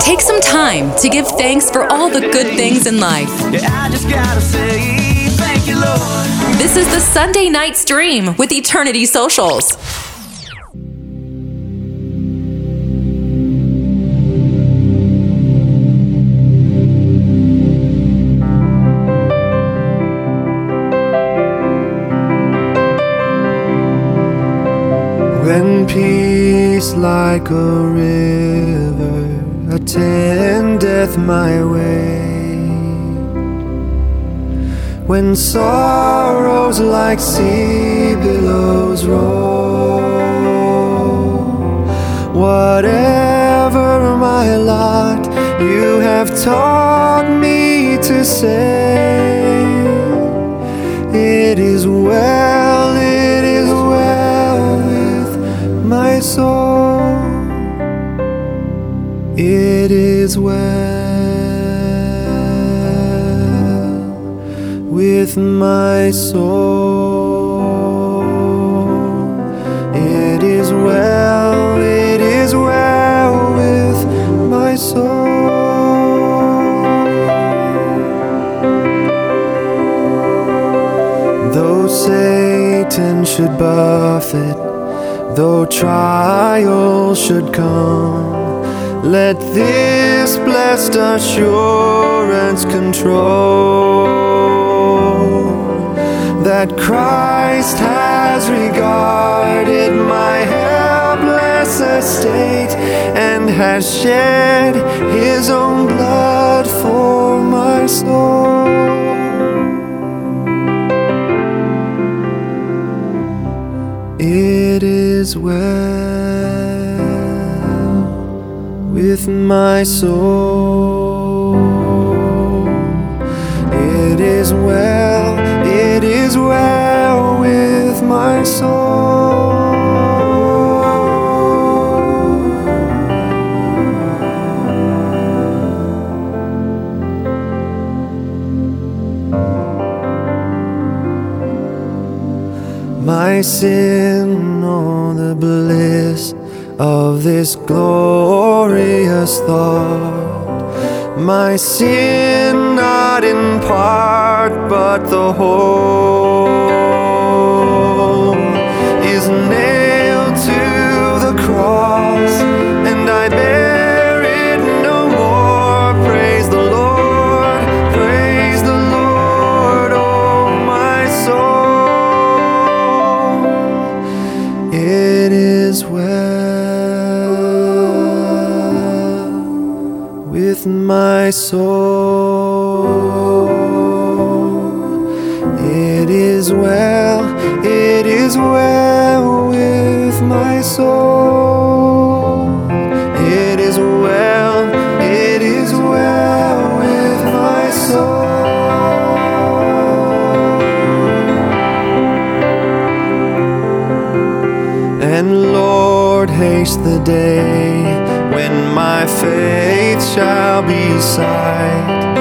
Take some time to give thanks for all the good things in life. Yeah, I just gotta say thank you, Lord. This is the Sunday night stream with Eternity Socials. When peace like a river attendeth my way, when sorrows like sea billows roll, whatever my lot, you have taught me to say, it is well, it is well with my soul. It is well with my soul. It is well, it is well with my soul. Though Satan should buffet, though trial should come, let this blessed assurance control that Christ has regarded my helpless estate and has shed his own blood for my soul. It is well with my soul. It is well, it is well with my soul. My sin, oh, the bliss of this glorious thought. My sin, not in part, but the whole, my soul. It is well, it is well with my soul. It is well, it is well with my soul. And Lord, haste the day when my faith shall be sight.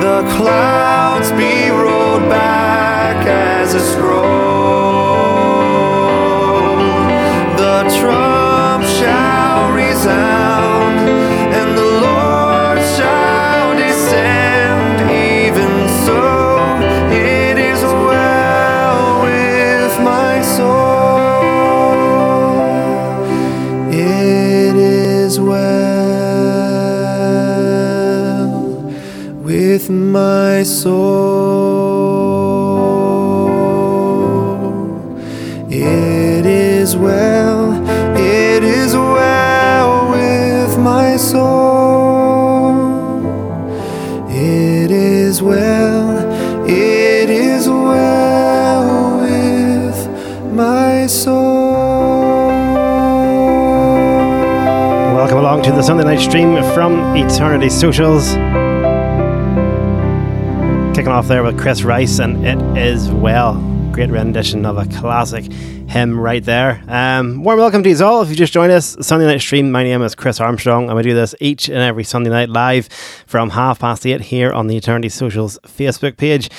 The clouds be rolled back as a scroll. The trump shall resound, with my soul. It is well, it is well with my soul. It is well, it is well with my soul. Welcome along to the Sunday night stream from Eternity Socials. Kicking off there with Chris Rice, and it is well. Great rendition of a classic hymn right there. Um, warm welcome to you all. If you just joined us, Sunday night stream. My name is Chris Armstrong, and we do this each and every Sunday night live from half past eight here on the Eternity Socials Facebook page.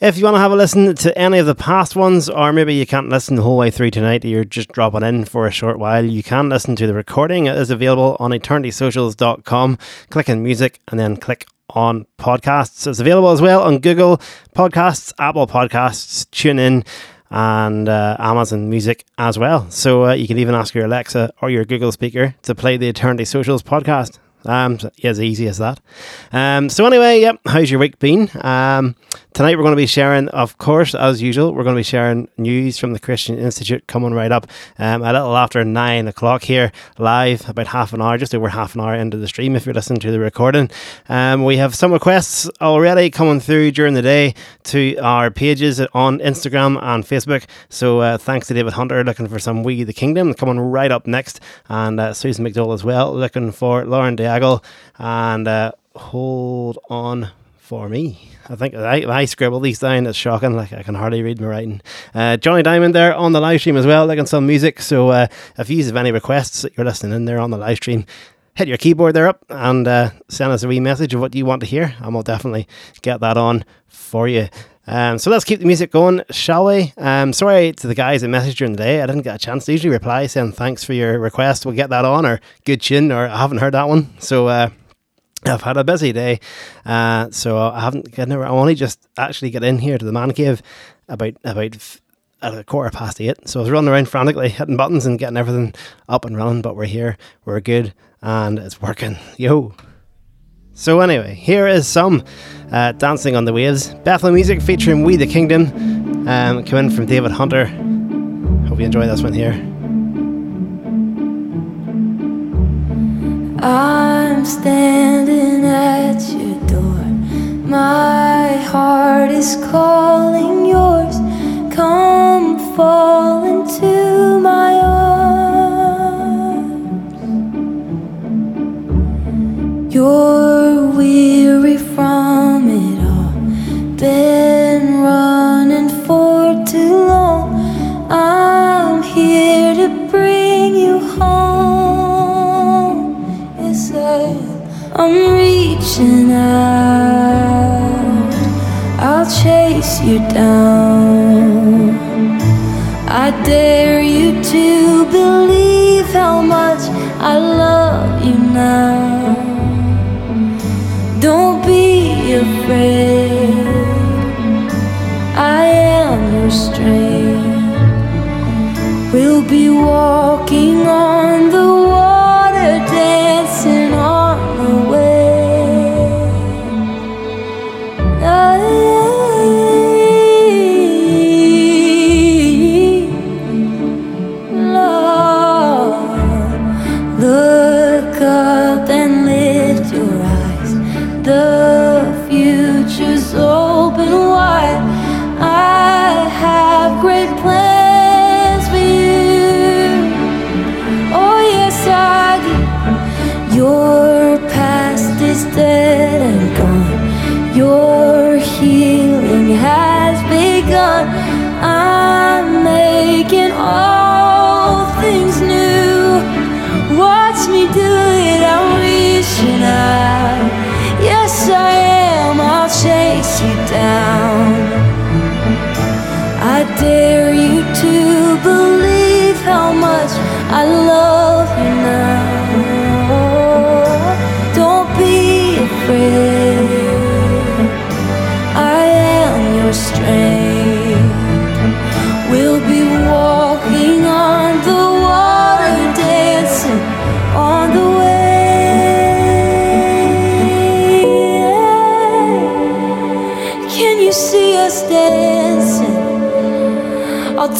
If you want to have a listen to any of the past ones, or maybe you can't listen the whole way through tonight, you're just dropping in for a short while, you can listen to the recording. It is available on eternitysocials.com. Click on music and then click on podcasts. It's available as well on Google Podcasts, Apple Podcasts, TuneIn, and uh, Amazon Music as well. So uh, you can even ask your Alexa or your Google speaker to play the Eternity Socials podcast. Um, as easy as that. Um, so anyway, yep. How's your week been? Um, tonight we're going to be sharing, of course, as usual, we're going to be sharing news from the Christian Institute coming right up um, a little after nine o'clock here live, about half an hour, just over half an hour into the stream. If you're listening to the recording, um, we have some requests already coming through during the day to our pages on Instagram and Facebook. So uh, thanks to David Hunter looking for some We the Kingdom coming right up next, and uh, Susan McDowell as well looking for Lauren Day and uh, hold on for me. I think I, I scribble these down. It's shocking. Like I can hardly read my writing. Uh, Johnny Diamond there on the live stream as well, looking some music. So uh, if you have any requests that you're listening in there on the live stream, hit your keyboard there up and uh, send us a wee message of what you want to hear, and we'll definitely get that on for you. Um, so let's keep the music going, shall we? Um, sorry to the guys that messaged during the day. I didn't get a chance to usually reply saying thanks for your request. We'll get that on, or good chin, or I haven't heard that one. So uh, I've had a busy day. Uh, so I haven't, I never, I only just actually get in here to the man cave about, about at a quarter past eight. So I was running around frantically, hitting buttons and getting everything up and running. But we're here, we're good, and it's working. Yo. So anyway, here is some uh, Dancing on the Waves. Bethel music featuring We the Kingdom. Um, coming from David Hunter. Hope you enjoy this one here. I'm standing at your door. My heart is calling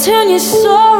turn your sorrow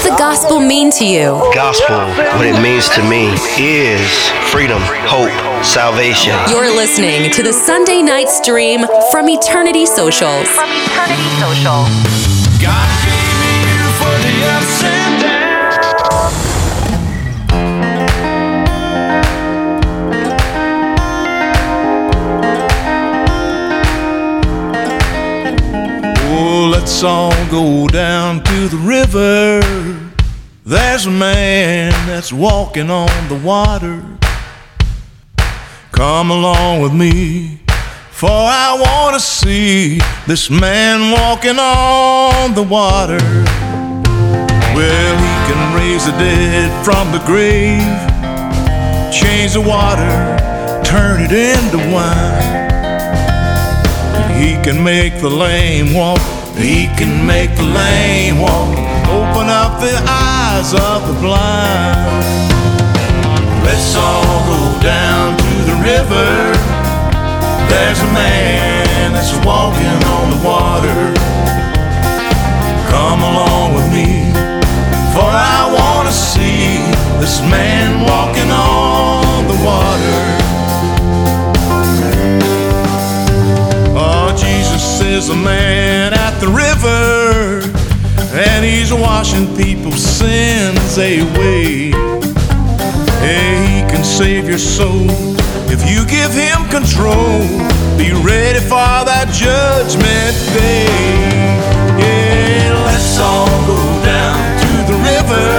does the gospel mean to you? Gospel, what it means to me is freedom, hope, salvation. You're listening to the Sunday night stream from Eternity Socials. God gave me you let's all go down to the river. There's a man that's walking on the water. Come along with me, for I want to see this man walking on the water. Well, he can raise the dead from the grave, change the water, turn it into wine. He can make the lame walk. He can make the lame walk. Open up the eyes of the blind. Let's all go down to the river. There's a man that's walking on the water. Come along with me, for I want to see this man walking on the water. Is a man at the river, and he's washing people's sins away. Hey, he can save your soul if you give him control. Be ready for that judgment day. Yeah, let's all go down to the river.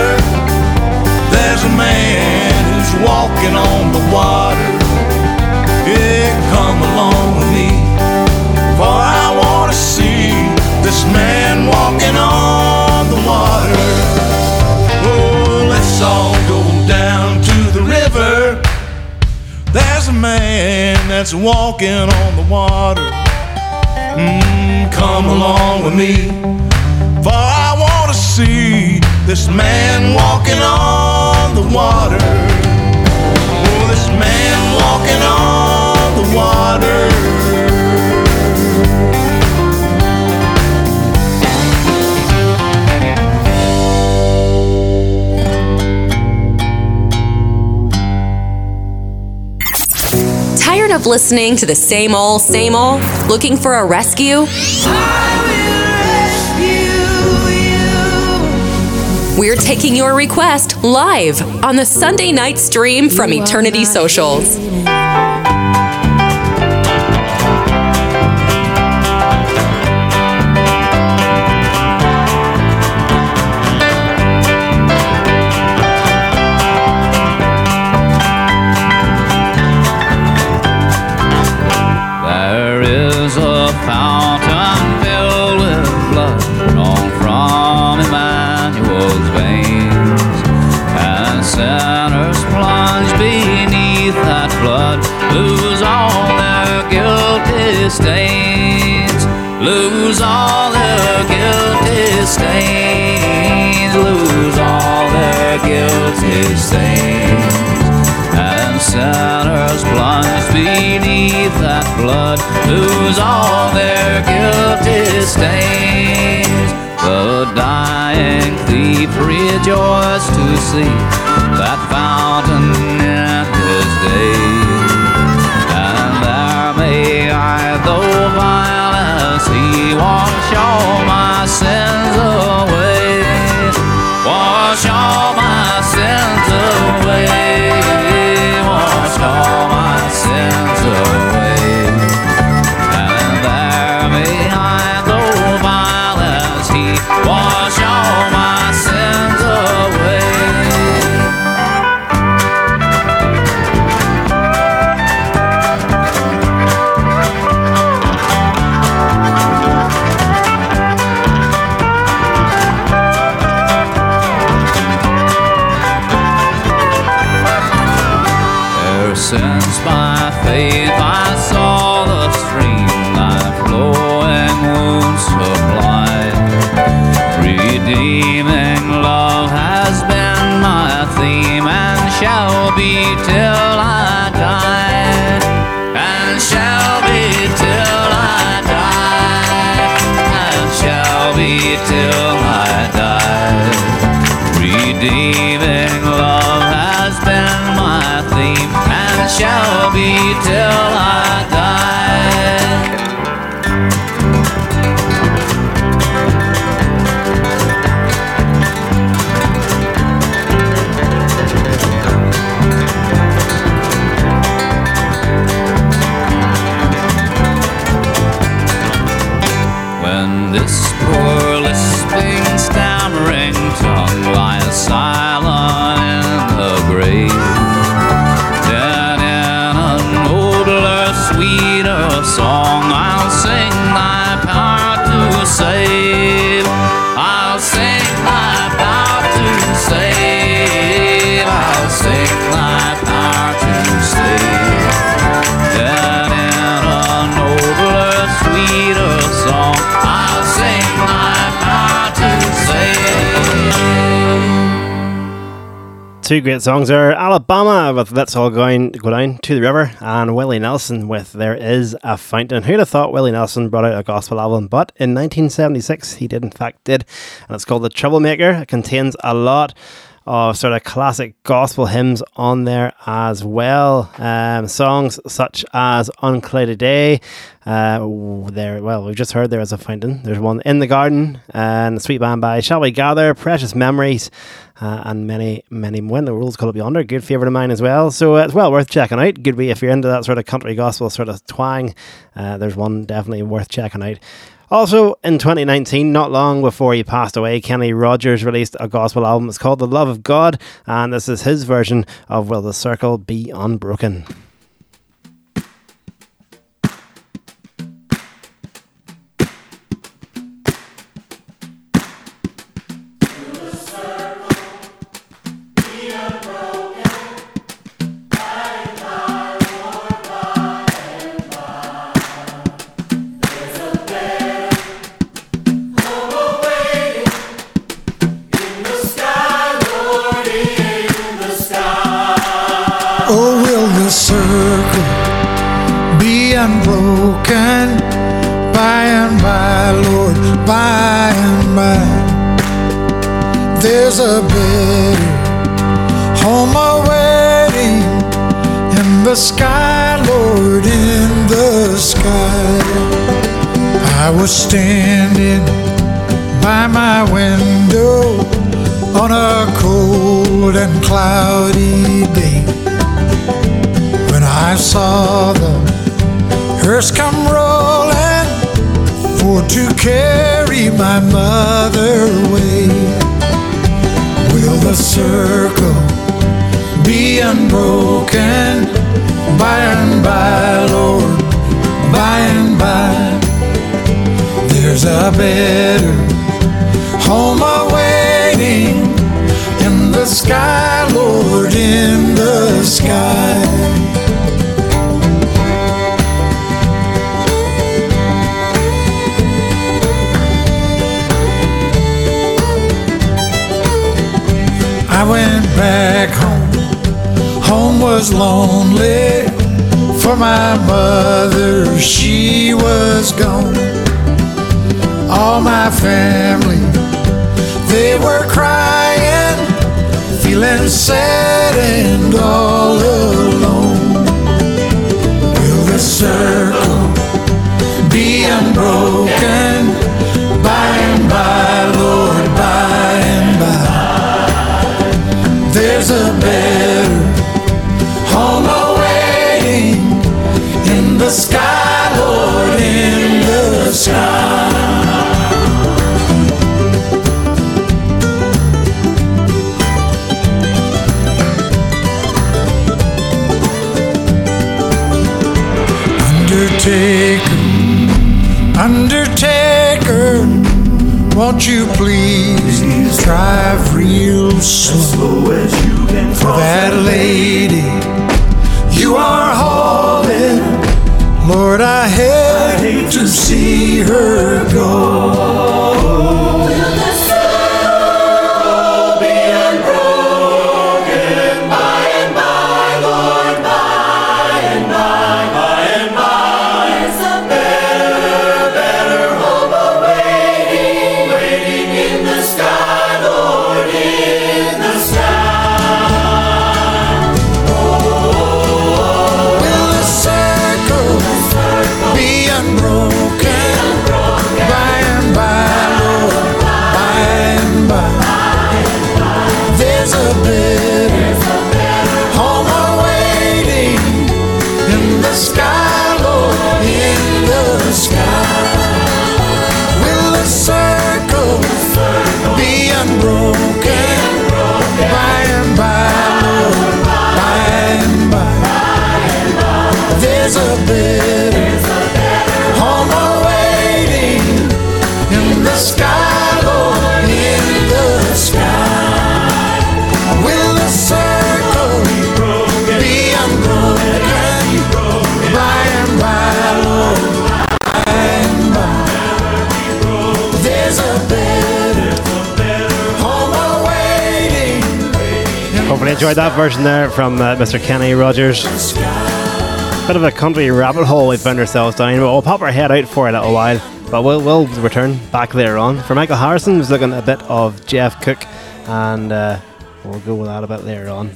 There's a man who's walking on the water. Yeah, come along this man walking on the water. Oh, let's all go down to the river. There's a man that's walking on the water. Mm, come along with me. For I want to see this man walking on the water. Oh, this man walking on the water. Tired of listening to the same old, same old? Looking for a rescue? We're taking your request live on the Sunday night stream from Eternity Socials. Lose all their guilty stains, lose all their guilty stains and sinners plunge beneath that blood lose all their guilty stains. The dying thief rejoiced to see that fountain in his day, Two great songs there. Alabama with Let's All Going to Go Down to the River and Willie Nelson with There Is a Fountain. Who'd have thought Willie Nelson brought out a gospel album? But in 1976, he did in fact did. And it's called The Troublemaker. It contains a lot of sort of classic gospel hymns on there as well. Um, songs such as Unclouded Day. Uh, there, well, we've just heard There Is a Fountain. There's one in the garden and Sweet Band by Shall We Gather, Precious Memories uh, and many, many more. And the Roll Is Called Up Yonder, good favourite of mine as well. So uh, it's well worth checking out. Good if you're into that sort of country gospel sort of twang. Uh, there's one definitely worth checking out. Also, in 2019, not long before he passed away, Kenny Rogers released a gospel album. It's called The Love of God, and this is his version of Will the Circle Be Unbroken. Unbroken you please drive real slow for that lady you are holding? Lord, I hate to see her go. Enjoyed that version there from uh, Mr. Kenny Rogers. Bit of a country rabbit hole we found ourselves down, but we'll pop our head out for a little while. But we'll, we'll return back later on. For Michael Harrison, was looking a bit of Jeff Cook, and uh, we'll go with that a bit later on.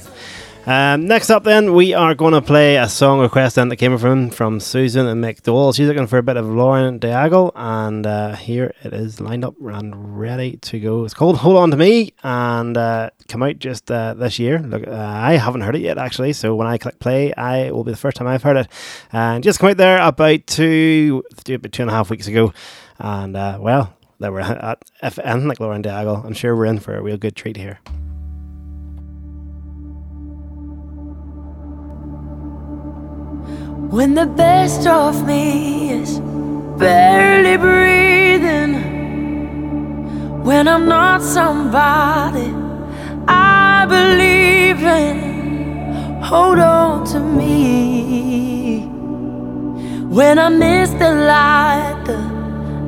Um, next up, then, we are going to play a song request then that came from from Susan McDowell. She's looking for a bit of Lauren Daigle, and uh, here it is lined up and ready to go. It's called Hold On to Me, and uh, come out just uh, this year. Look, uh, I haven't heard it yet, actually, so when I click play, I will be the first time I've heard it. And just come out there about two, two and a half weeks ago, and uh, well, we're at, if anything like Lauren Daigle, I'm sure we're in for a real good treat here. When the best of me is barely breathing, when I'm not somebody I believe in, hold on to me. When I miss the light, the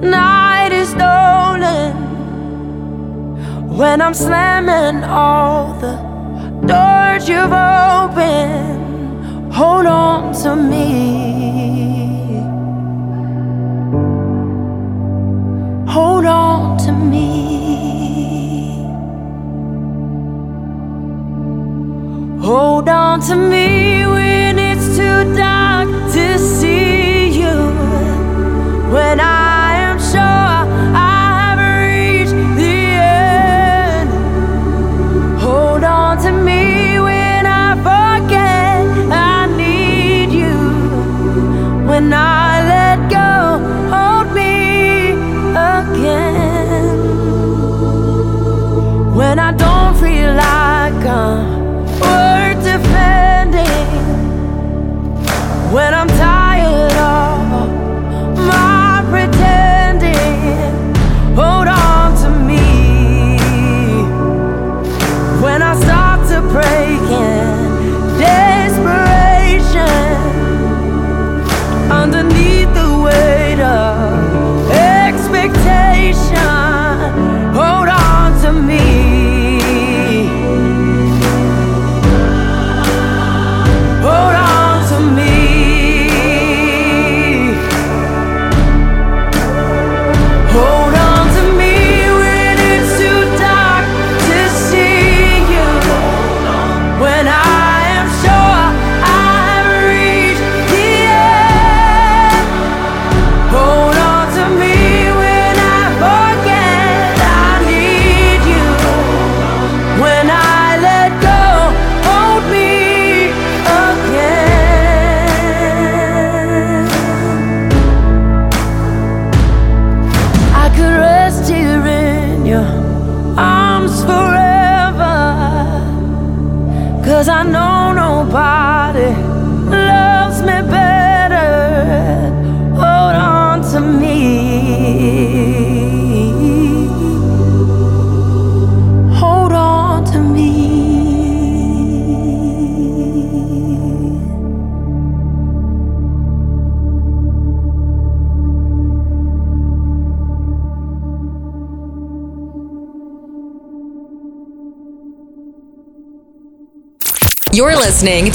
night is stolen. When I'm slamming all the doors you've opened hold on to me. Hold on to me. Hold on to me when it's too dark to see you. When I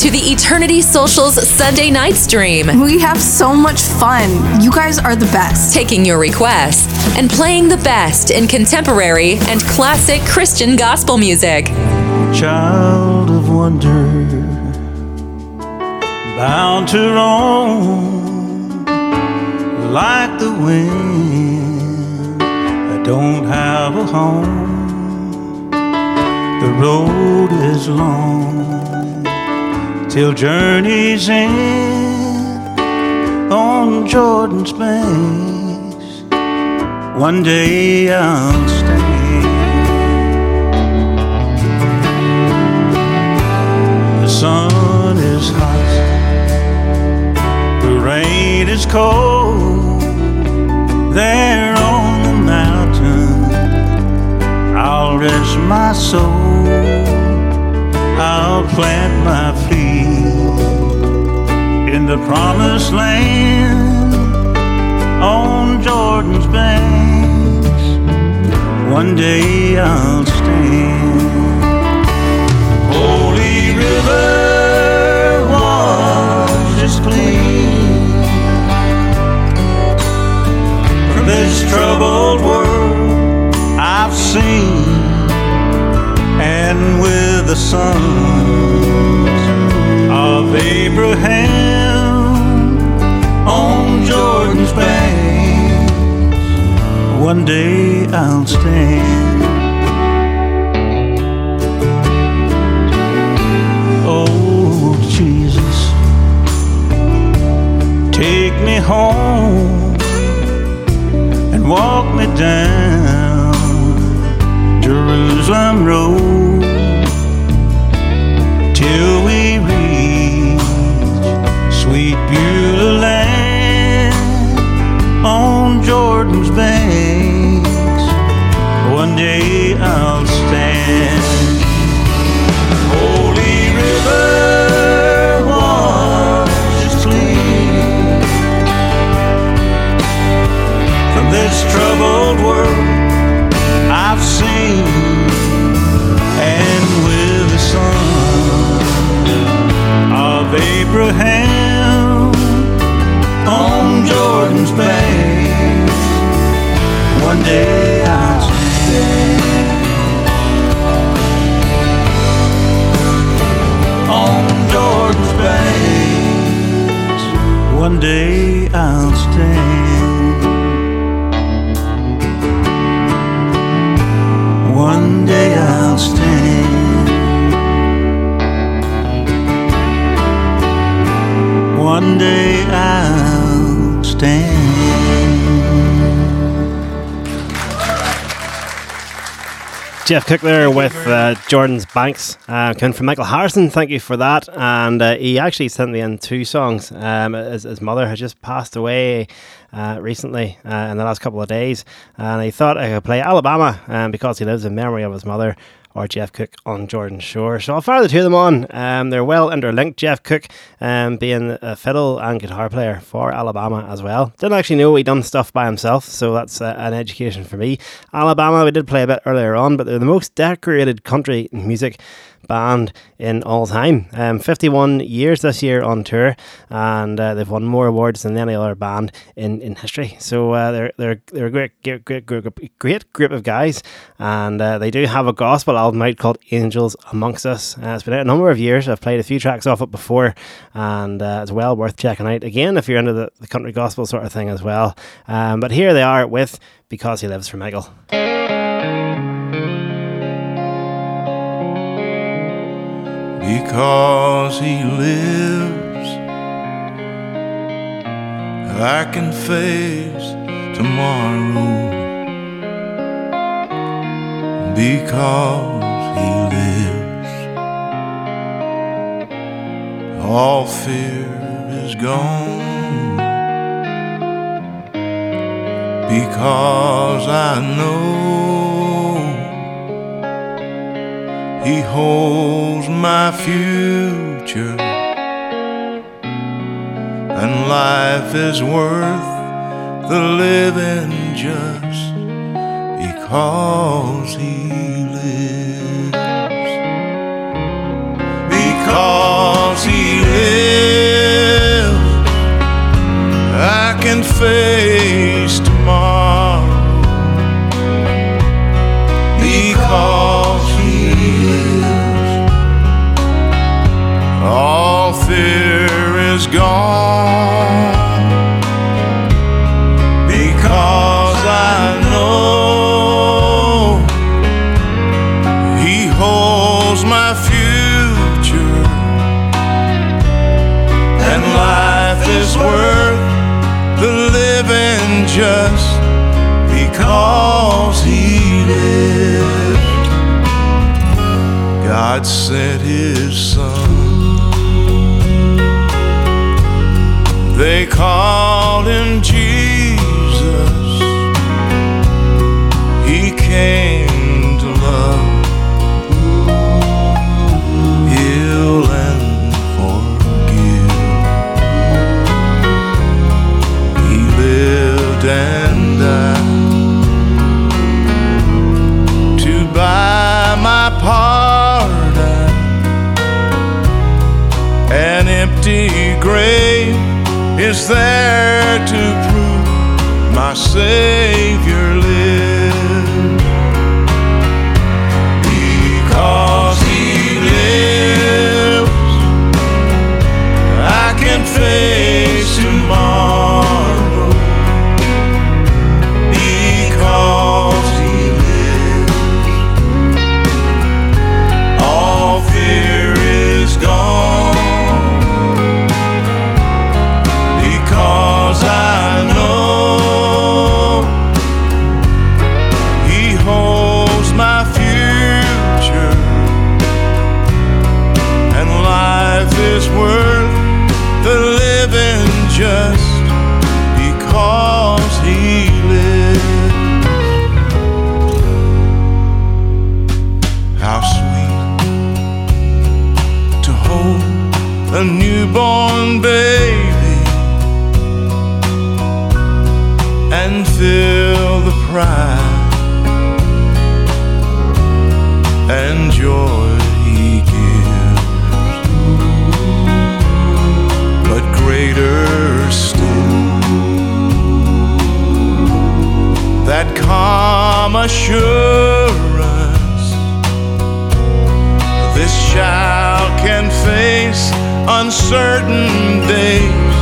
to the Eternity Socials Sunday night stream. We have so much fun. You guys are the best. Taking your requests and playing the best in contemporary and classic Christian gospel music. child of wonder, bound to roam like the wind. I don't have a home. The road is long till journey's end on Jordan's banks. One day I'll stand. The sun is hot, the rain is cold. There on the mountain, I'll rest my soul. I'll plant my feet the promised land on Jordan's banks. One day I'll stand. Holy river waters clean. From this troubled world I've seen, and with the sons of Abraham. One day I'll stand. Oh, Jesus, take me home and walk me down Jerusalem Road till we reach sweet Beulah land on Abraham on Jordan's banks, one day I'll stand. On Jordan's banks, one day I'll stand. One day I'll stand. Jeff Cook there with uh, Jordan's Banks. Uh, coming from Michael Harrison, thank you for that. And uh, he actually sent me in two songs. Um, his, his mother had just passed away uh, recently uh, in the last couple of days, and he thought I could play Alabama um, because he lives in memory of his mother. Or Jeff Cook on Jordan Shore. So I'll fire the two of them on. Um, they're well interlinked. Jeff Cook um, being a fiddle and guitar player for Alabama as well. Didn't actually know he'd done stuff by himself, so that's uh, an education for me. Alabama, we did play a bit earlier on, but they're the most decorated country music band in all time. Um, 51 years this year on tour, and uh, they've won more awards than any other band in, in history. So uh, they're they're they're a great great great great, great group of guys, and uh, they do have a gospel album out called Angels Amongst Us. Uh, it's been out a number of years. I've played a few tracks off it before, and uh, it's well worth checking out. Again, if you're into the, the country gospel sort of thing as well. Um, but here they are with Because He Lives for Michael. Because he lives. I can face tomorrow because he lives. All fear is gone because I know. He holds my future, and life is worth the living just because He lives. Because He lives, I can face tomorrow. And joy he gives. But greater still, that calm assurance, this child can face uncertain days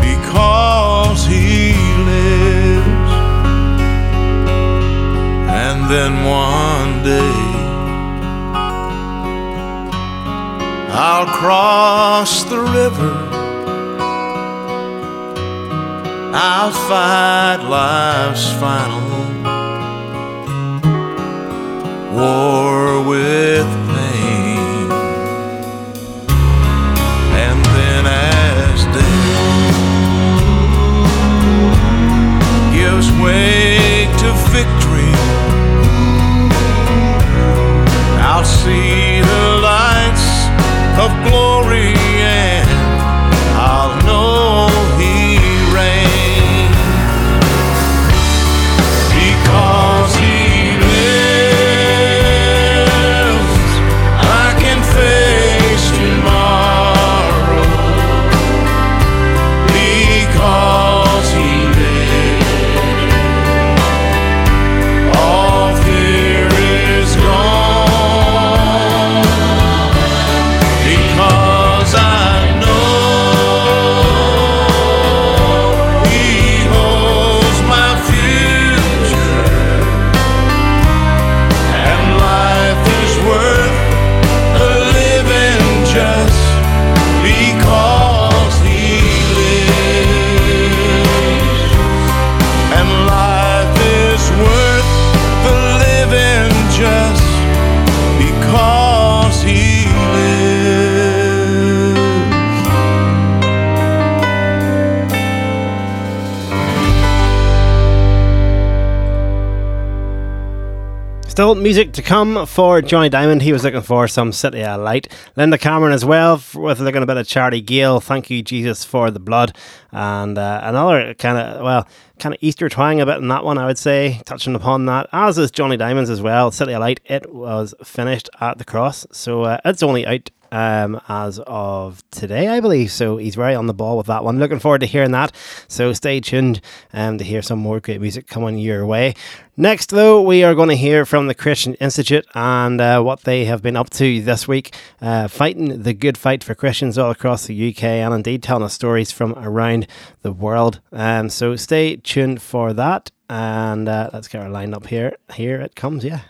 because he lives. And then one day I'll cross the river. I'll fight life's final war with pain. And then as death gives way to victory, I'll see of glory Still music to come for Johnny Diamond. He was looking for some City Alight. Linda Cameron as well with looking a bit of Charity Gayle. Thank you, Jesus, for the blood. And uh, another kind of, well, kind of Easter twang a bit in that one, I would say, touching upon that. As is Johnny Diamond's as well. City Alight, it was finished at the cross. So uh, it's only out um, as of today, I believe. So he's very on the ball with that one. Looking forward to hearing that. So stay tuned um, to hear some more great music coming your way. Next, though, we are going to hear from the Christian Institute and uh, what they have been up to this week, uh, fighting the good fight for Christians all across the UK and indeed telling us stories from around the world. Um, so stay tuned for that. And uh, let's get our line up here. Here it comes, yeah.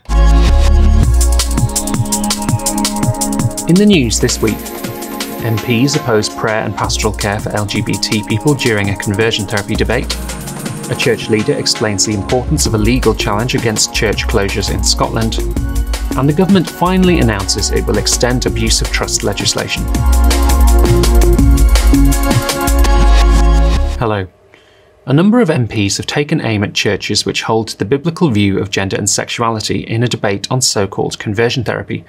In the news this week, MPs oppose prayer and pastoral care for LGBT people during a conversion therapy debate. A church leader explains the importance of a legal challenge against church closures in Scotland. And the government finally announces it will extend abuse of trust legislation. Hello. A number of MPs have taken aim at churches which hold the biblical view of gender and sexuality in a debate on so called conversion therapy.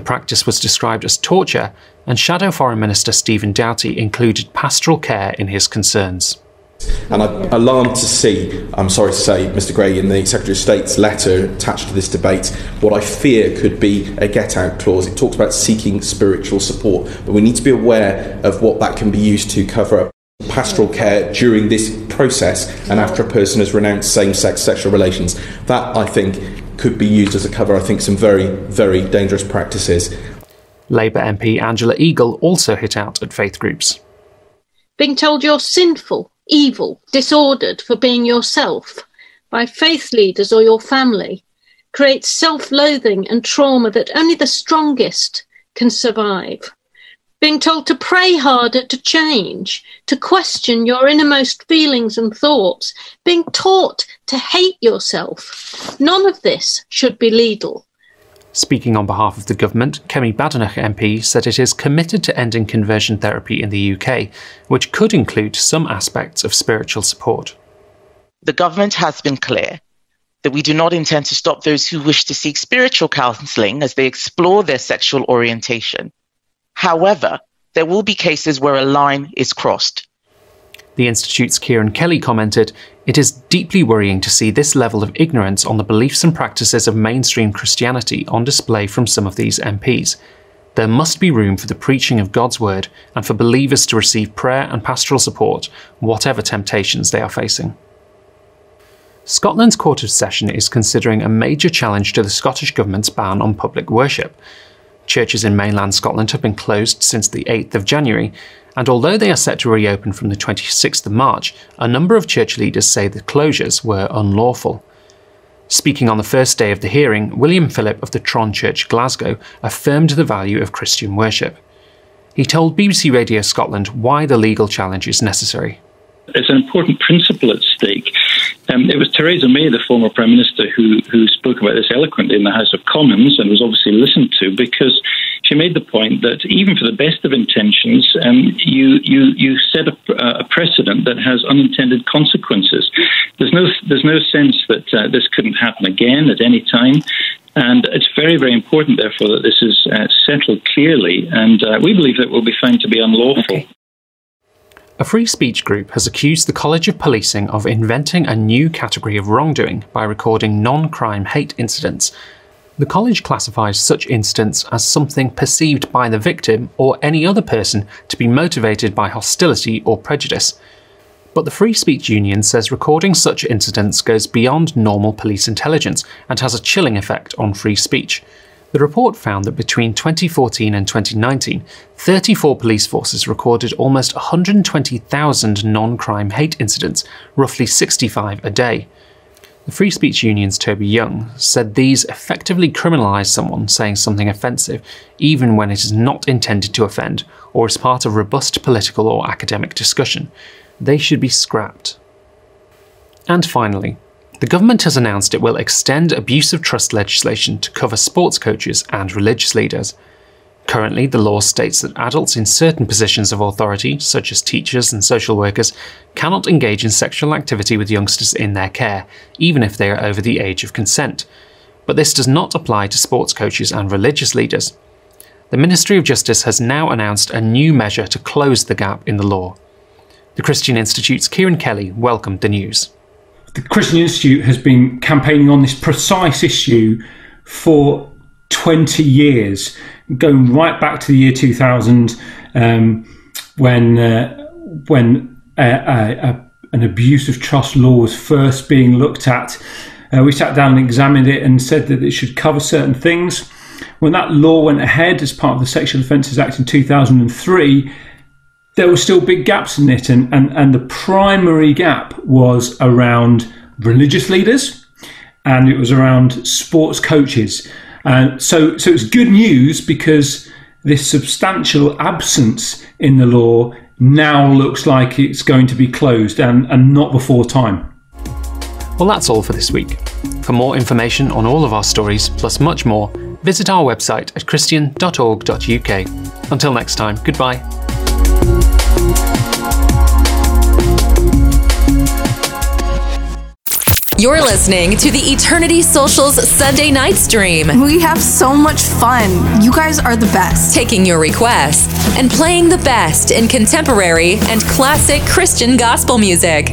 The practice was described as torture, and Shadow Foreign Minister Stephen Doughty included pastoral care in his concerns. And I'm alarmed to see, I'm sorry to say, Mr. Gray, in the Secretary of State's letter attached to this debate, what I fear could be a get out clause. It talks about seeking spiritual support, but we need to be aware of what that can be used to cover up pastoral care during this process and after a person has renounced same sex sexual relations. That, I think, could be used as a cover, I think, some very, very dangerous practices. Labour MP Angela Eagle also hit out at faith groups. being told you're sinful, evil, disordered for being yourself by faith leaders or your family creates self loathing and trauma that only the strongest can survive. Being told to pray harder to change, to question your innermost feelings and thoughts, being taught to hate yourself. None of this should be legal. Speaking on behalf of the government, Kemi Badenoch MP said it is committed to ending conversion therapy in the UK, which could include some aspects of spiritual support. The government has been clear that we do not intend to stop those who wish to seek spiritual counseling as they explore their sexual orientation. However, there will be cases where a line is crossed. The Institute's Kieran Kelly commented, It is deeply worrying to see this level of ignorance on the beliefs and practices of mainstream Christianity on display from some of these MPs. There must be room for the preaching of God's word and for believers to receive prayer and pastoral support, whatever temptations they are facing. Scotland's Court of Session is considering a major challenge to the Scottish Government's ban on public worship. Churches in mainland Scotland have been closed since the 8th of January, and although they are set to reopen from the 26th of March, a number of church leaders say the closures were unlawful. Speaking on the first day of the hearing, William Philip of the Tron Church Glasgow affirmed the value of Christian worship. He told BBC Radio Scotland why the legal challenge is necessary. There's an important principle at stake. Um, it was Theresa May, the former Prime Minister, who, who spoke about this eloquently in the House of Commons and was obviously listened to because she made the point that even for the best of intentions, um, you, you, you set a, a, precedent that has unintended consequences. There's no, there's no sense that uh, this couldn't happen again at any time. And it's very, very important, therefore, that this is uh, settled clearly. And uh, we believe that it will be found to be unlawful. Okay. A free speech group has accused the College of Policing of inventing a new category of wrongdoing by recording non crime hate incidents. The college classifies such incidents as something perceived by the victim or any other person to be motivated by hostility or prejudice. But the Free Speech Union says recording such incidents goes beyond normal police intelligence and has a chilling effect on free speech. The report found that between 2014 and 2019, 34 police forces recorded almost 120,000 non crime hate incidents, roughly 65 a day. The Free Speech Union's Toby Young said these effectively criminalise someone saying something offensive, even when it is not intended to offend or is part of robust political or academic discussion. They should be scrapped. And finally, the government has announced it will extend abuse of trust legislation to cover sports coaches and religious leaders. Currently, the law states that adults in certain positions of authority, such as teachers and social workers, cannot engage in sexual activity with youngsters in their care, even if they are over the age of consent. But this does not apply to sports coaches and religious leaders. The Ministry of Justice has now announced a new measure to close the gap in the law. The Christian Institute's Kieran Kelly welcomed the news the Christian Institute has been campaigning on this precise issue for 20 years, going right back to the year 2000 um, when, uh, when uh, uh, an abuse of trust law was first being looked at. Uh, we sat down and examined it and said that it should cover certain things. When that law went ahead as part of the Sexual Offences Act in 2003, there were still big gaps in it, and, and, and the primary gap was around religious leaders and it was around sports coaches. Uh, so, so it's good news because this substantial absence in the law now looks like it's going to be closed and, and not before time. Well, that's all for this week. For more information on all of our stories, plus much more, visit our website at christian.org.uk. Until next time, goodbye. You're listening to the Eternity Socials Sunday night stream. We have so much fun. You guys are the best. Taking your requests and playing the best in contemporary and classic Christian gospel music.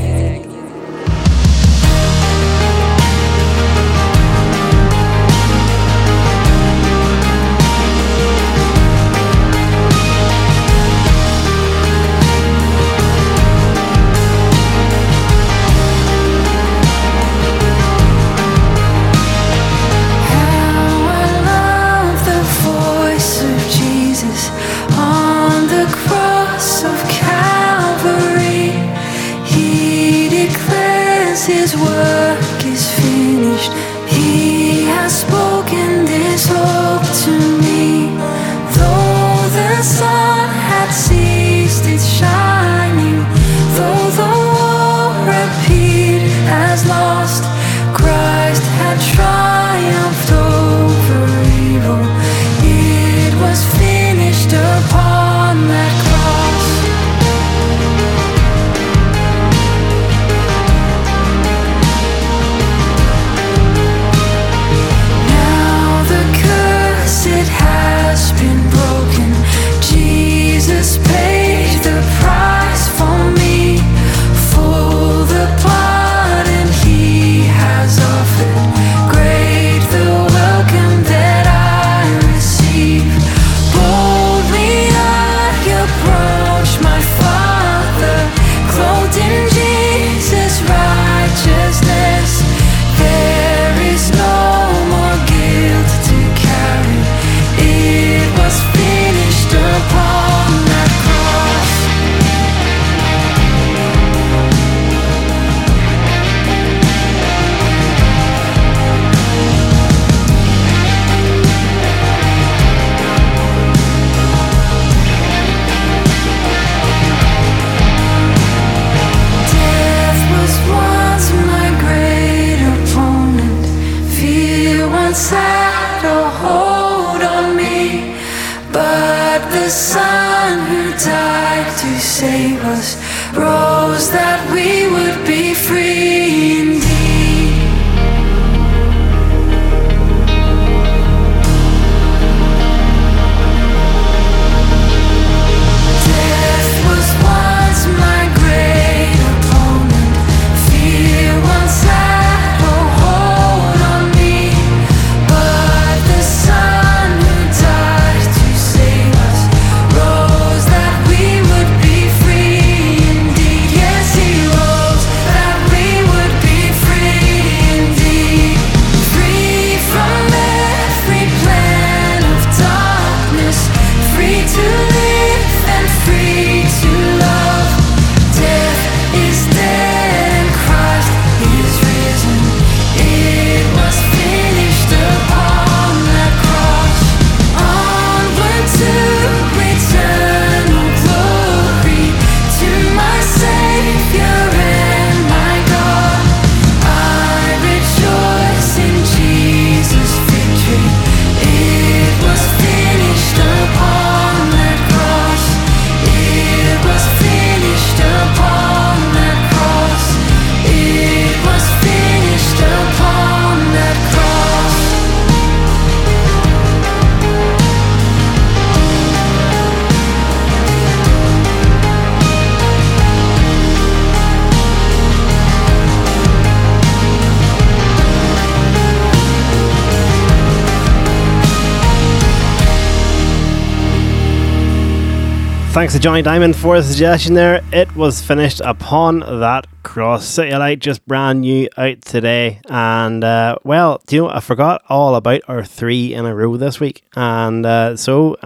To Johnny Diamond for the suggestion there. It was finished upon that cross. City Alight just brand new out today. And uh, well, do you know, I forgot all about our three in a row this week. And uh, so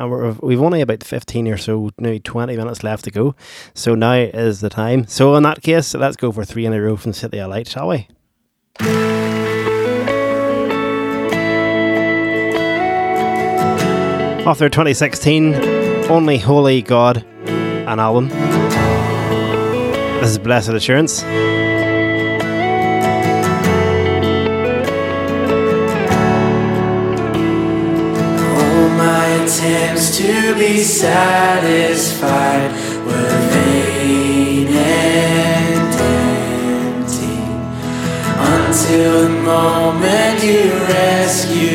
we've only about 15 or so, maybe 20 minutes left to go. So now is the time. So in that case, let's go for three in a row from City Alight, shall we? Off their 2016 only Holy God, an album. This is Blessed Assurance. All my attempts to be satisfied were vain and empty until the moment you rescued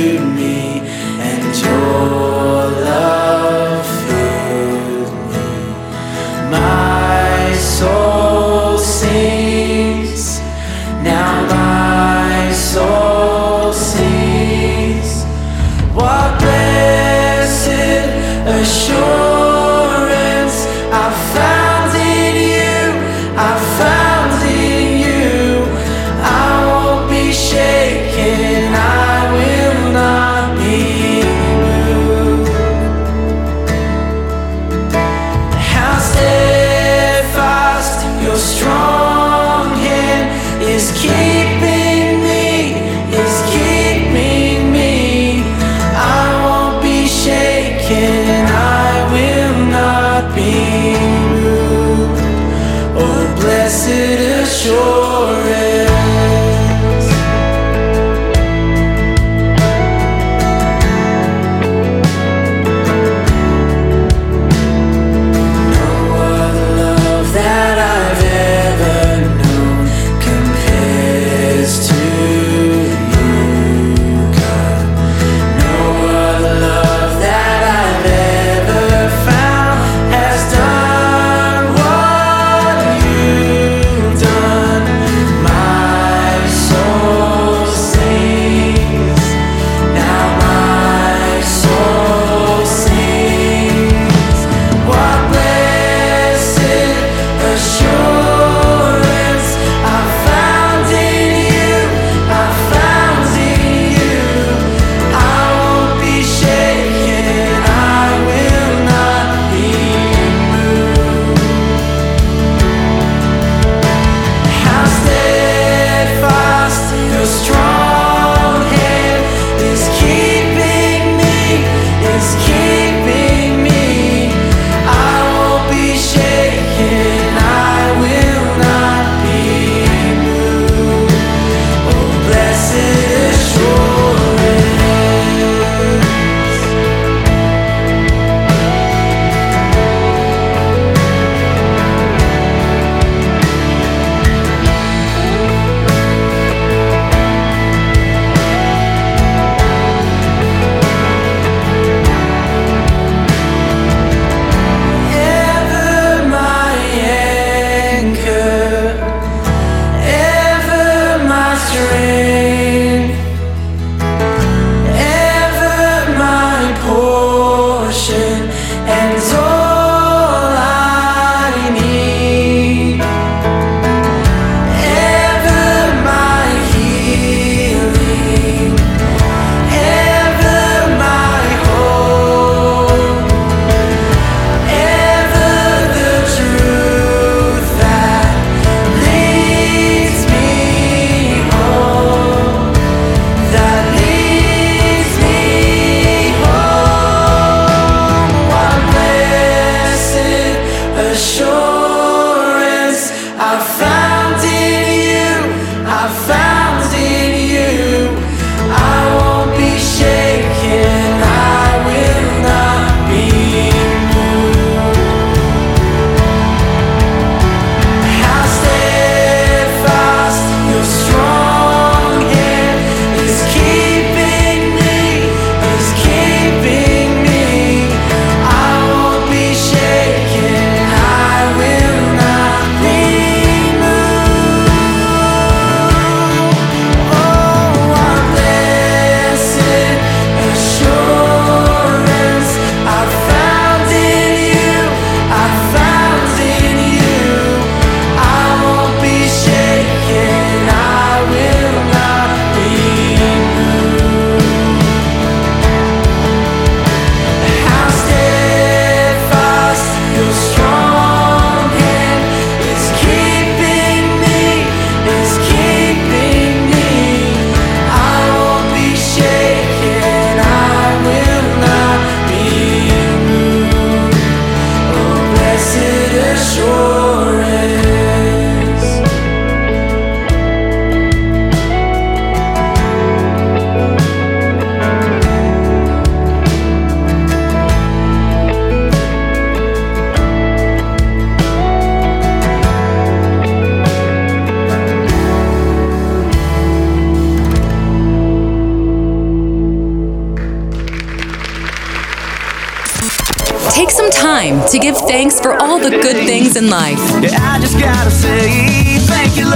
to give thanks for all the good things in life. Yeah, say, you,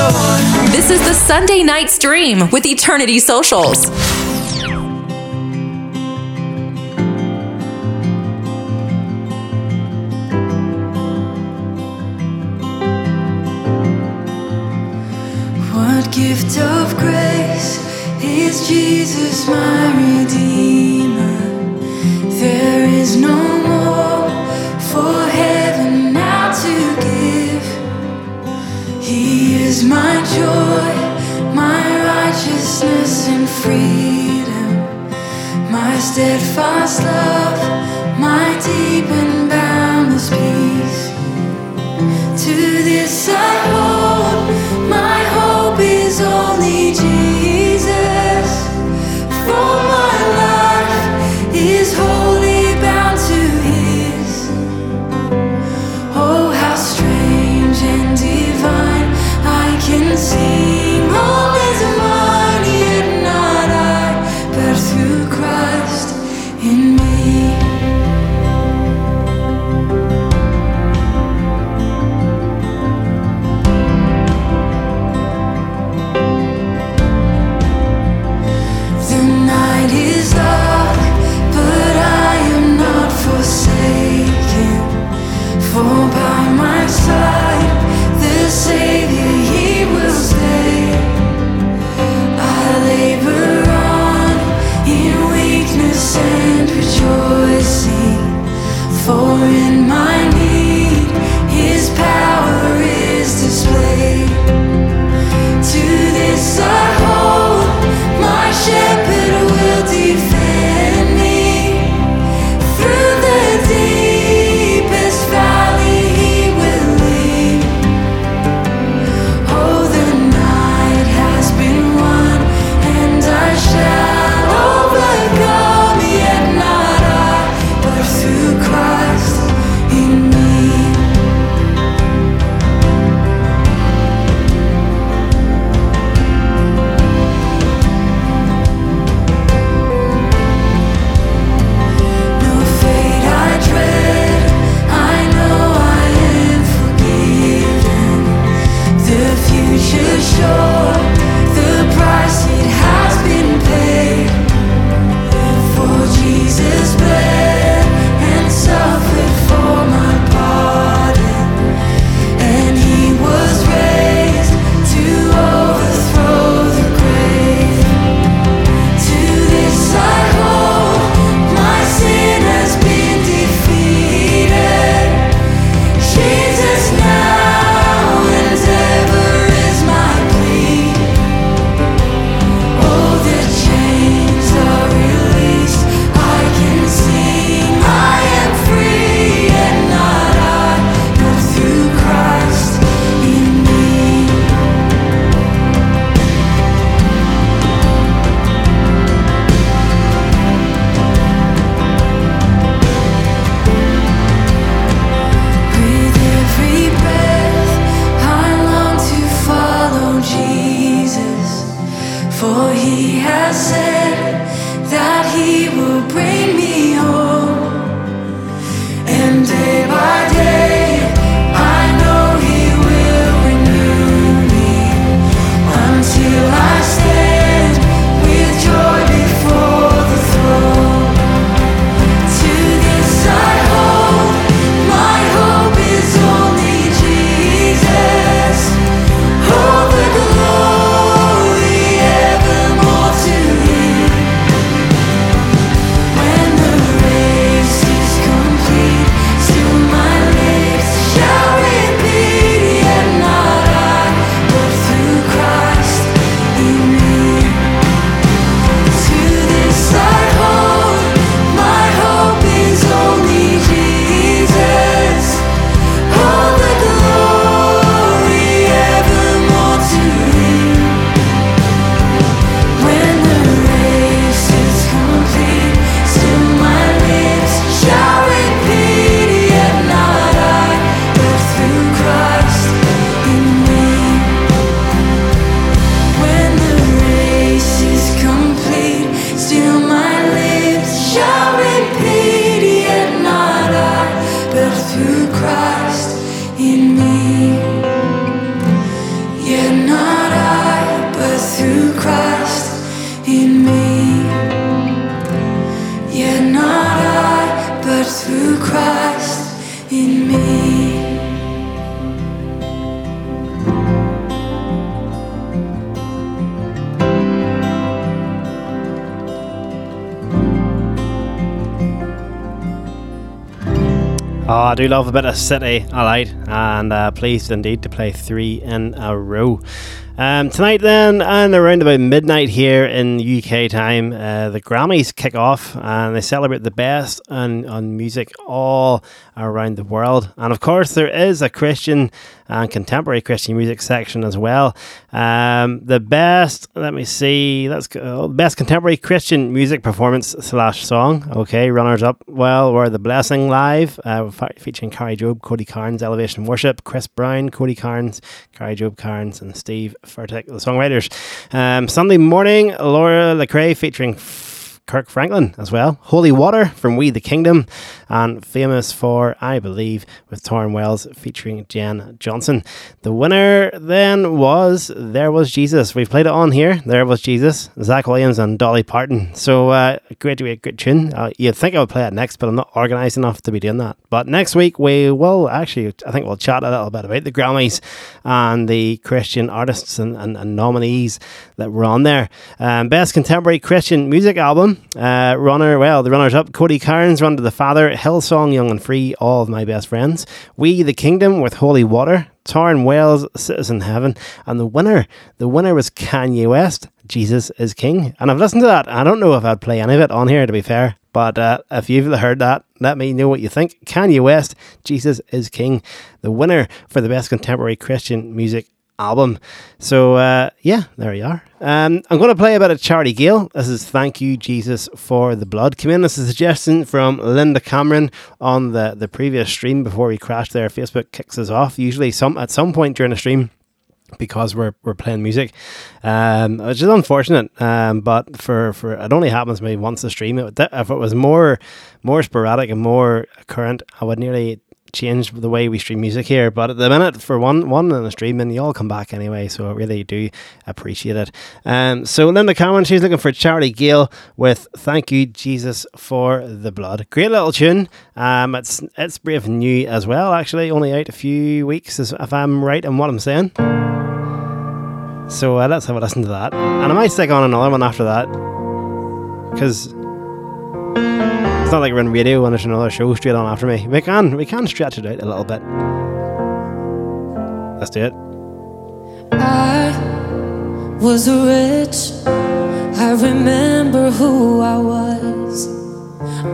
this is the Sunday night stream with Eternity Socials. What gift of grace is Jesus my redeemer? steadfast love, my deep and love a bit of City Alight, and uh, pleased indeed to play three in a row. Um, tonight, then, and around about midnight here in UK time, uh, the Grammys kick off and they celebrate the best on, on music all around the world. And of course, there is a Christian and contemporary Christian music section as well. Um, the best, let me see, that's uh, best contemporary Christian music performance slash song. Okay, runners up. Well, were The Blessing Live, uh, featuring Kari Jobe, Cody Carnes, Elevation Worship, Chris Brown, Cody Carnes, Kari Jobe Carnes, and Steve Furtick, the songwriters. Um, Sunday morning, Laura Lecrae featuring Kirk Franklin as well. Holy Water from We the Kingdom, and famous for I Believe with Tauren Wells featuring Jen Johnson. The winner then was There Was Jesus. We've played it on here. There Was Jesus, Zach Williams and Dolly Parton. So uh, great a great tune. Uh, you'd think I would play it next, but I'm not organised enough to be doing that. But next week we will actually, I think we'll chat a little bit about the Grammys and the Christian artists and, and, and nominees that were on there. Um, Best Contemporary Christian Music Album. Uh, runner, well, the runners up Cody Carnes, Run to the Father, Hillsong, Young and Free, All of My Best Friends, We the Kingdom with Holy Water, Tauren Wells, Citizen Heaven, and the winner, the winner was Kanye West, Jesus is King. And I've listened to that. I don't know if I'd play any of it on here, to be fair, but uh, if you've heard that, let me know what you think. Kanye West, Jesus is King, the winner for the best contemporary Christian music album. So uh, yeah, there we are. Um, I'm going to play a bit of Charity Gayle. This is "Thank You Jesus for the Blood." Came in as a suggestion from Linda Cameron on the the previous stream before we crashed there. Facebook kicks us off usually some at some point during a stream because we're we're playing music, um, which is unfortunate. Um, but for, for it only happens maybe once a stream. It, if it was more more sporadic and more current, I would nearly change the way we stream music here. But at the minute, for one one in the stream, and you all come back anyway, so I really do appreciate it. Um, so Linda Cameron, she's looking for Charity Gayle with "Thank You Jesus for the Blood." Great little tune. Um, it's it's brave new as well. Actually, only out a few weeks, if I'm right in what I'm saying. So uh, let's have a listen to that, and I might stick on another one after that because it's not like we're in radio and there's another show straight on after me. We can we can stretch it out a little bit. Let's do it. I was a rich. I remember who I was.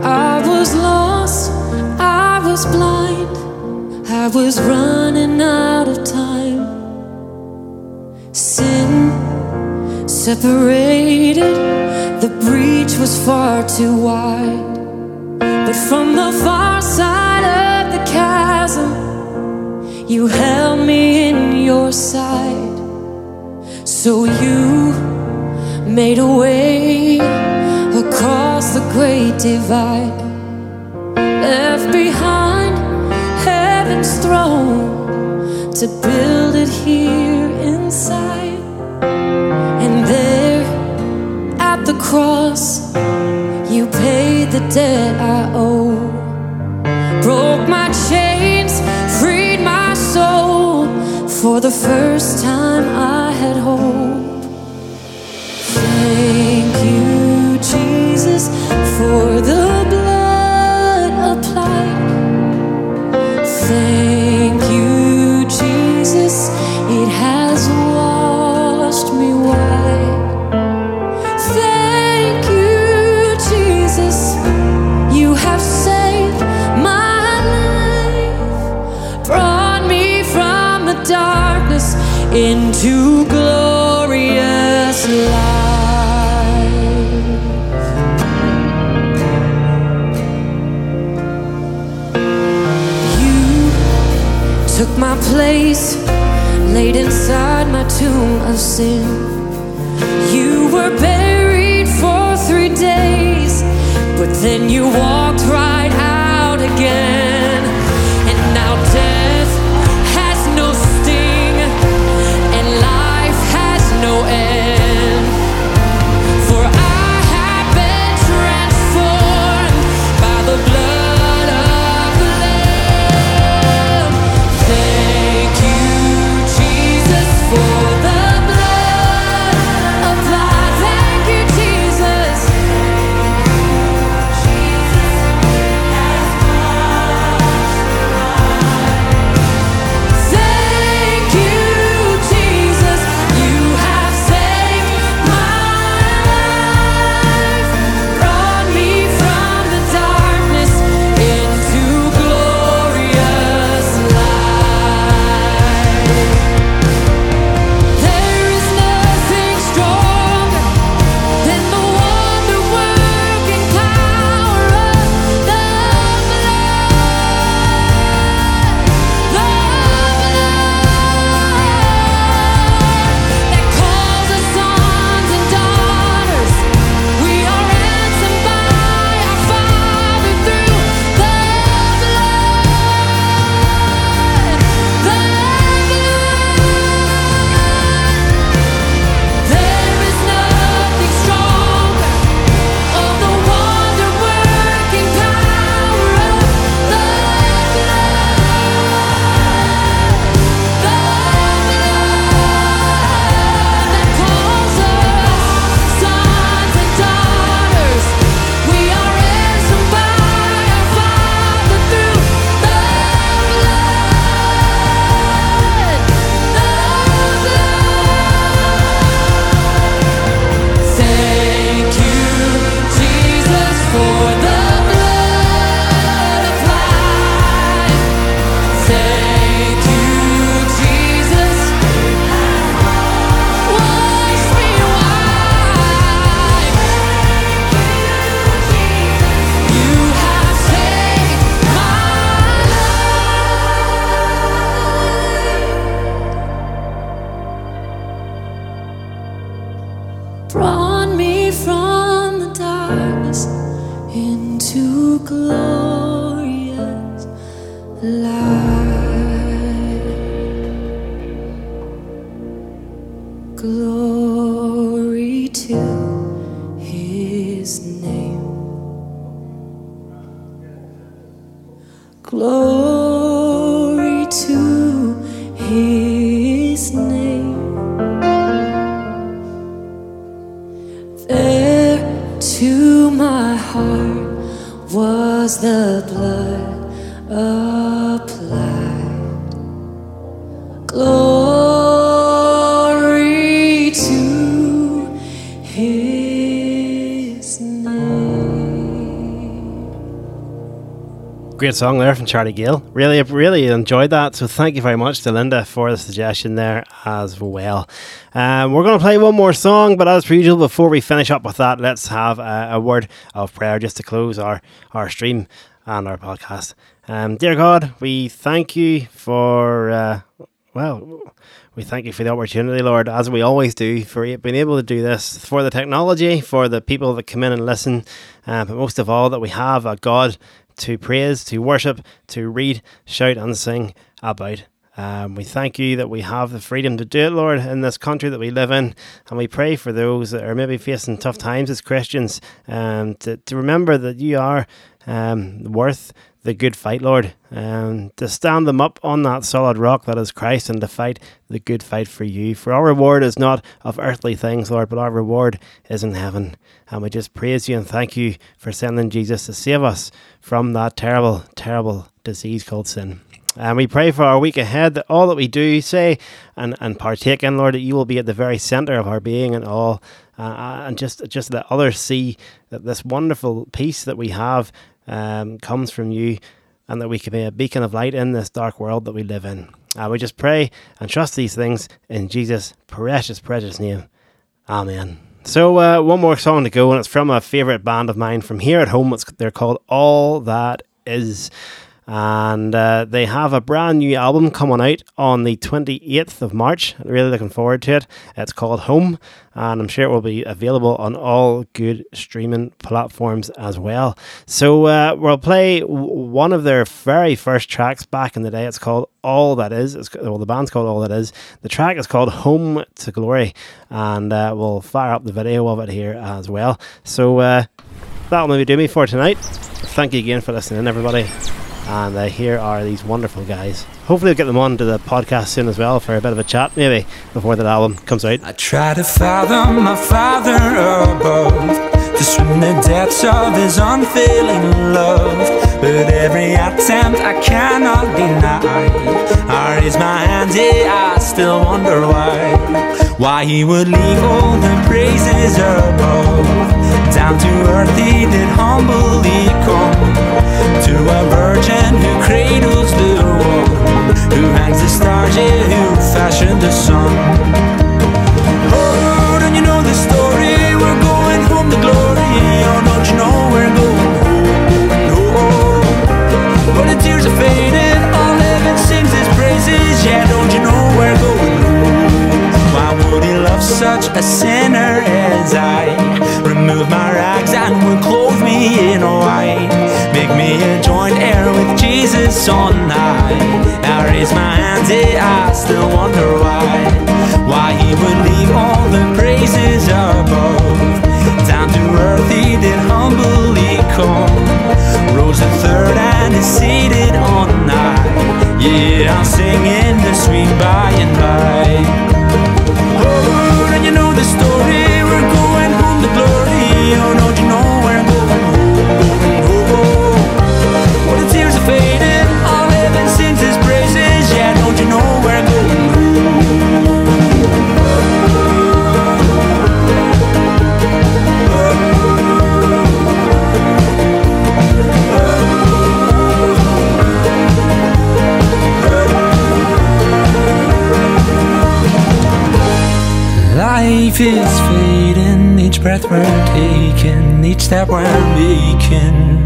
I was lost. I was blind. I was running out of time. Sin separated. The breach was far too wide. From the far side of the chasm, you held me in your sight. So you made a way across the great divide, left behind heaven's throne to build it here inside. And there at the cross, the debt I owe. Broke my chains, freed my soul. For the first time, I had hope. Thank you, Jesus, for the place, laid inside my tomb of sin. You were buried for three days, but then you walked right heart was the blood applied. Great song there from Charity Gayle. Really, really enjoyed that. So thank you very much to Linda for the suggestion there as well. Um, we're going to play one more song, but as per usual, before we finish up with that, let's have a, a word of prayer just to close our, our stream and our podcast. Um, dear God, we thank you for, uh, well, we thank you for the opportunity, Lord, as we always do, for being able to do this, for the technology, for the people that come in and listen, uh, but most of all, that we have a God to praise, to worship, to read, shout, and sing about. Um, we thank you that we have the freedom to do it, Lord, in this country that we live in. And we pray for those that are maybe facing tough times as Christians um, to, to remember that you are um, worth the good fight, Lord, um, to stand them up on that solid rock that is Christ and to fight the good fight for you. For our reward is not of earthly things, Lord, but our reward is in heaven. And we just praise you and thank you for sending Jesus to save us from that terrible, terrible disease called sin. And we pray for our week ahead that all that we do, say, and, and partake in, Lord, that you will be at the very centre of our being and all. Uh, and just, just that others see that this wonderful peace that we have um, comes from you and that we can be a beacon of light in this dark world that we live in. Uh, we just pray and trust these things in Jesus' precious, precious name. Amen. So, uh, one more song to go, and it's from a favourite band of mine from here at home. It's, they're called All That Is. And uh, they have a brand new album coming out on the 28th of March. Really looking forward to it. It's called Home, and I'm sure it will be available on all good streaming platforms as well. So uh, we'll play one of their very first tracks back in the day. It's called All That Is. It's, well, the band's called All That Is. The track is called Home to Glory, and uh, we'll fire up the video of it here as well. So uh, that'll maybe do me for tonight. Thank you again for listening, everybody. And uh, here are these wonderful guys. Hopefully, we'll get them on to the podcast soon as well for a bit of a chat, maybe before that album comes out. I try to fathom my father above, to swim the depths of his unfailing love. But every attempt I cannot deny. I raise my hands, yeah, I still wonder why. Why he would leave all the praises above. Down to earth he did humbly come to a virgin who cradles the one who hangs the stars, yeah, who fashioned the sun. Oh, don't you know the story? We're going home to glory. Oh, don't you know we're going the tears are all heaven sings his praises. Yeah, don't you know we're going home? Love such a sinner as I? Remove my rags and will clothe me in white. Make me a joint heir with Jesus on high. I raise my hands, yeah, I still wonder why. Why he would leave all the praises above. Down to earth he did humbly come. Rose the third and is seated on high. Yeah, I'm singing the sweet by and by. Oh, and you know the story. We're going home to glory. Oh, don't you know Life is fading, each breath we're taking, each step we're making.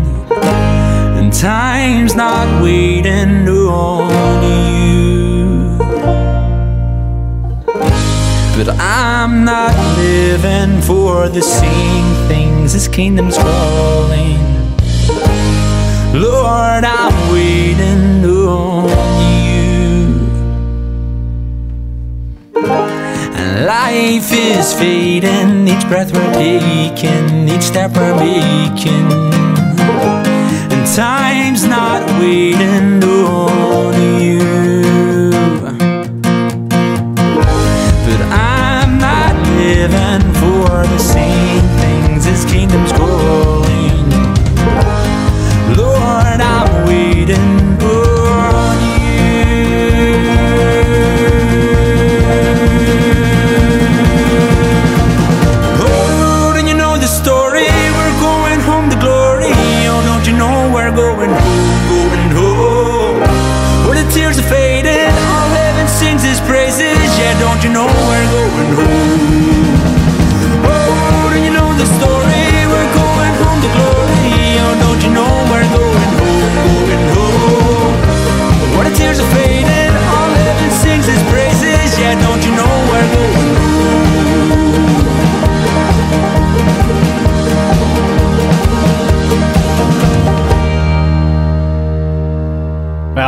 And time's not waiting on you. But I'm not living for the same things. His kingdom's calling. Lord, I'm waiting on life is fading, each breath we're taking, each step we're making. And time's not waiting on you. But I'm not living for the same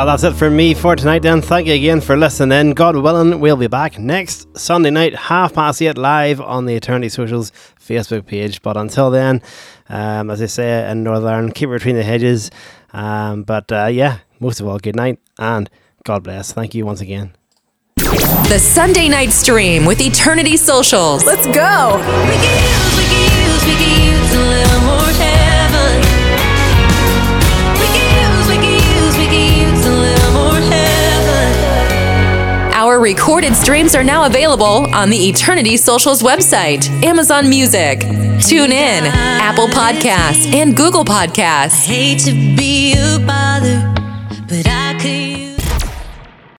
Well, that's it for me for tonight then. Thank you again for listening in. God willing, we'll be back next Sunday night, half past eight, live on the Eternity Socials Facebook page. But until then, um, as I say in Northern Ireland, keep it between the hedges. Um, but uh, yeah, most of all, good night and God bless. Thank you once again. The Sunday night stream with Eternity Socials. Let's go. Our recorded streams are now available on the Eternity Socials website, Amazon Music, TuneIn, Apple Podcasts, and Google Podcasts.